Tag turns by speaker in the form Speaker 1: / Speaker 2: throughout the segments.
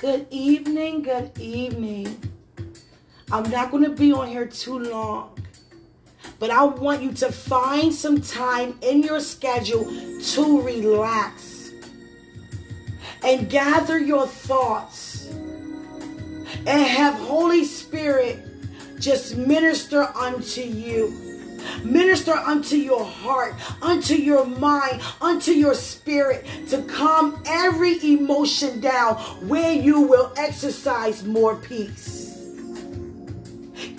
Speaker 1: Good evening, good evening. I'm not going to be on here too long, but I want you to find some time in your schedule to relax and gather your thoughts and have Holy Spirit just minister unto you. Minister unto your heart, unto your mind, unto your spirit to calm every emotion down where you will exercise more peace.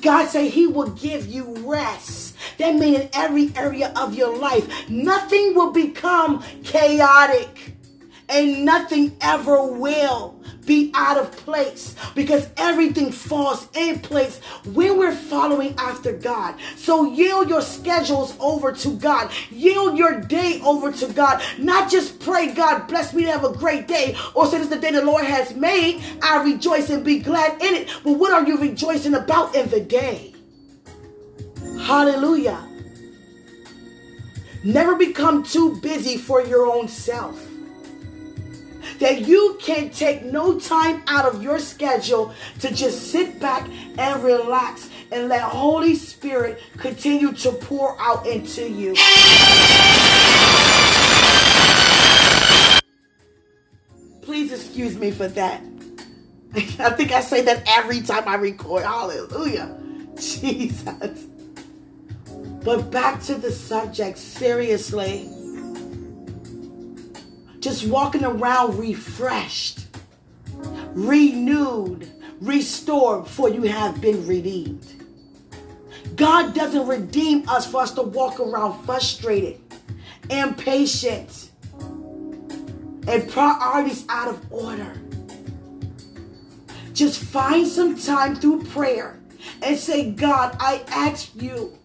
Speaker 1: God say he will give you rest. That means in every area of your life, nothing will become chaotic and nothing ever will be out of place because everything falls in place when we're following after God. So yield your schedules over to God. Yield your day over to God. Not just pray, God bless me to have a great day or say this is the day the Lord has made. I rejoice and be glad in it. But what are you rejoicing about in the day? Hallelujah. Never become too busy for your own self that you can take no time out of your schedule to just sit back and relax and let Holy Spirit continue to pour out into you. Please excuse me for that. I think I say that every time I record. Hallelujah. Jesus. But back to the subject, seriously just walking around refreshed, renewed, restored, for you have been redeemed. God doesn't redeem us for us to walk around frustrated, impatient, and priorities out of order. Just find some time through prayer and say, God, I ask you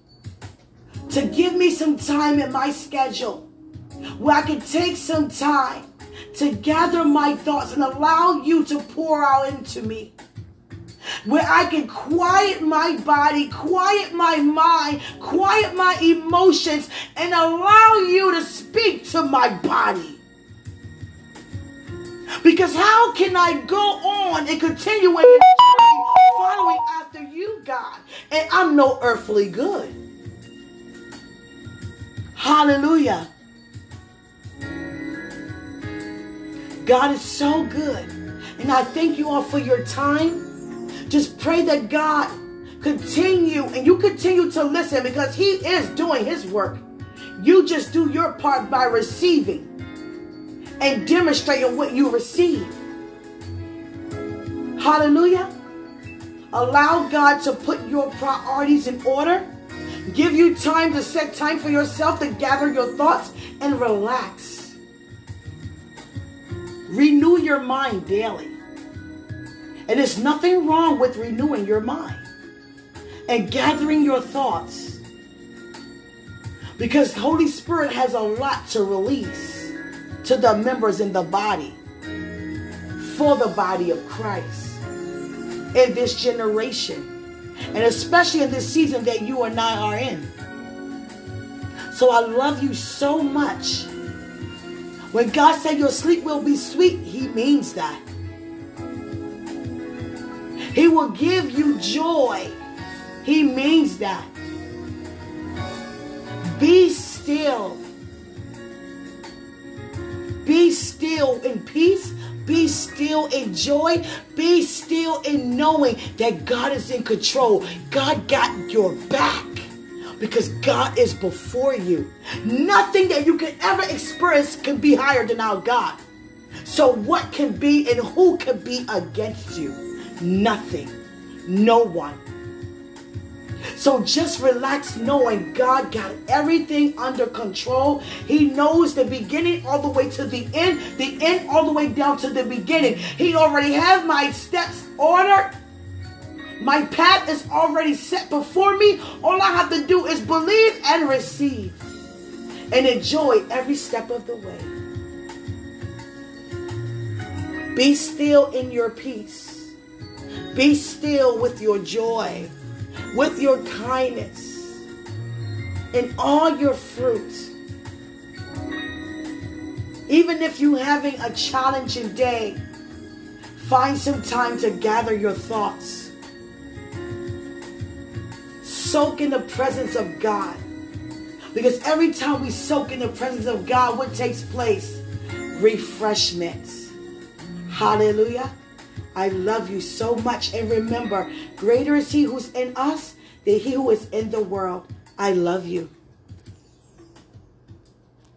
Speaker 1: to give me some time in my schedule where I can take some time to gather my thoughts and allow you to pour out into me. Where I can quiet my body, quiet my mind, quiet my emotions, and allow you to speak to my body. Because how can I go on and continue in following after you, God? And I'm no earthly good. Hallelujah. God is so good. And I thank you all for your time. Just pray that God continue and you continue to listen because He is doing His work. You just do your part by receiving and demonstrating what you receive. Hallelujah. Allow God to put your priorities in order. Give you time to set time for yourself to gather your thoughts and relax. Your mind daily. And there's nothing wrong with renewing your mind and gathering your thoughts. Because Holy Spirit has a lot to release to the members in the body for the body of Christ in this generation. And especially in this season that you and I are in. So I love you so much. When God said your sleep will be sweet, He means that. He will give you joy. He means that. Be still. Be still in peace. Be still in joy. Be still in knowing that God is in control. God got your back because God is before you. Nothing that you can ever experience can be higher than our God. So, what can be and who can be against you? Nothing. No one. So just relax knowing God got everything under control. He knows the beginning all the way to the end, the end all the way down to the beginning. He already has my steps ordered. My path is already set before me. All I have to do is believe and receive and enjoy every step of the way. Be still in your peace. Be still with your joy, with your kindness, and all your fruit. Even if you're having a challenging day, Find some time to gather your thoughts. Soak in the presence of God. Because every time we soak in the presence of God, what takes place? Refreshments. Hallelujah. I love you so much. And remember, greater is He who's in us than He who is in the world. I love you.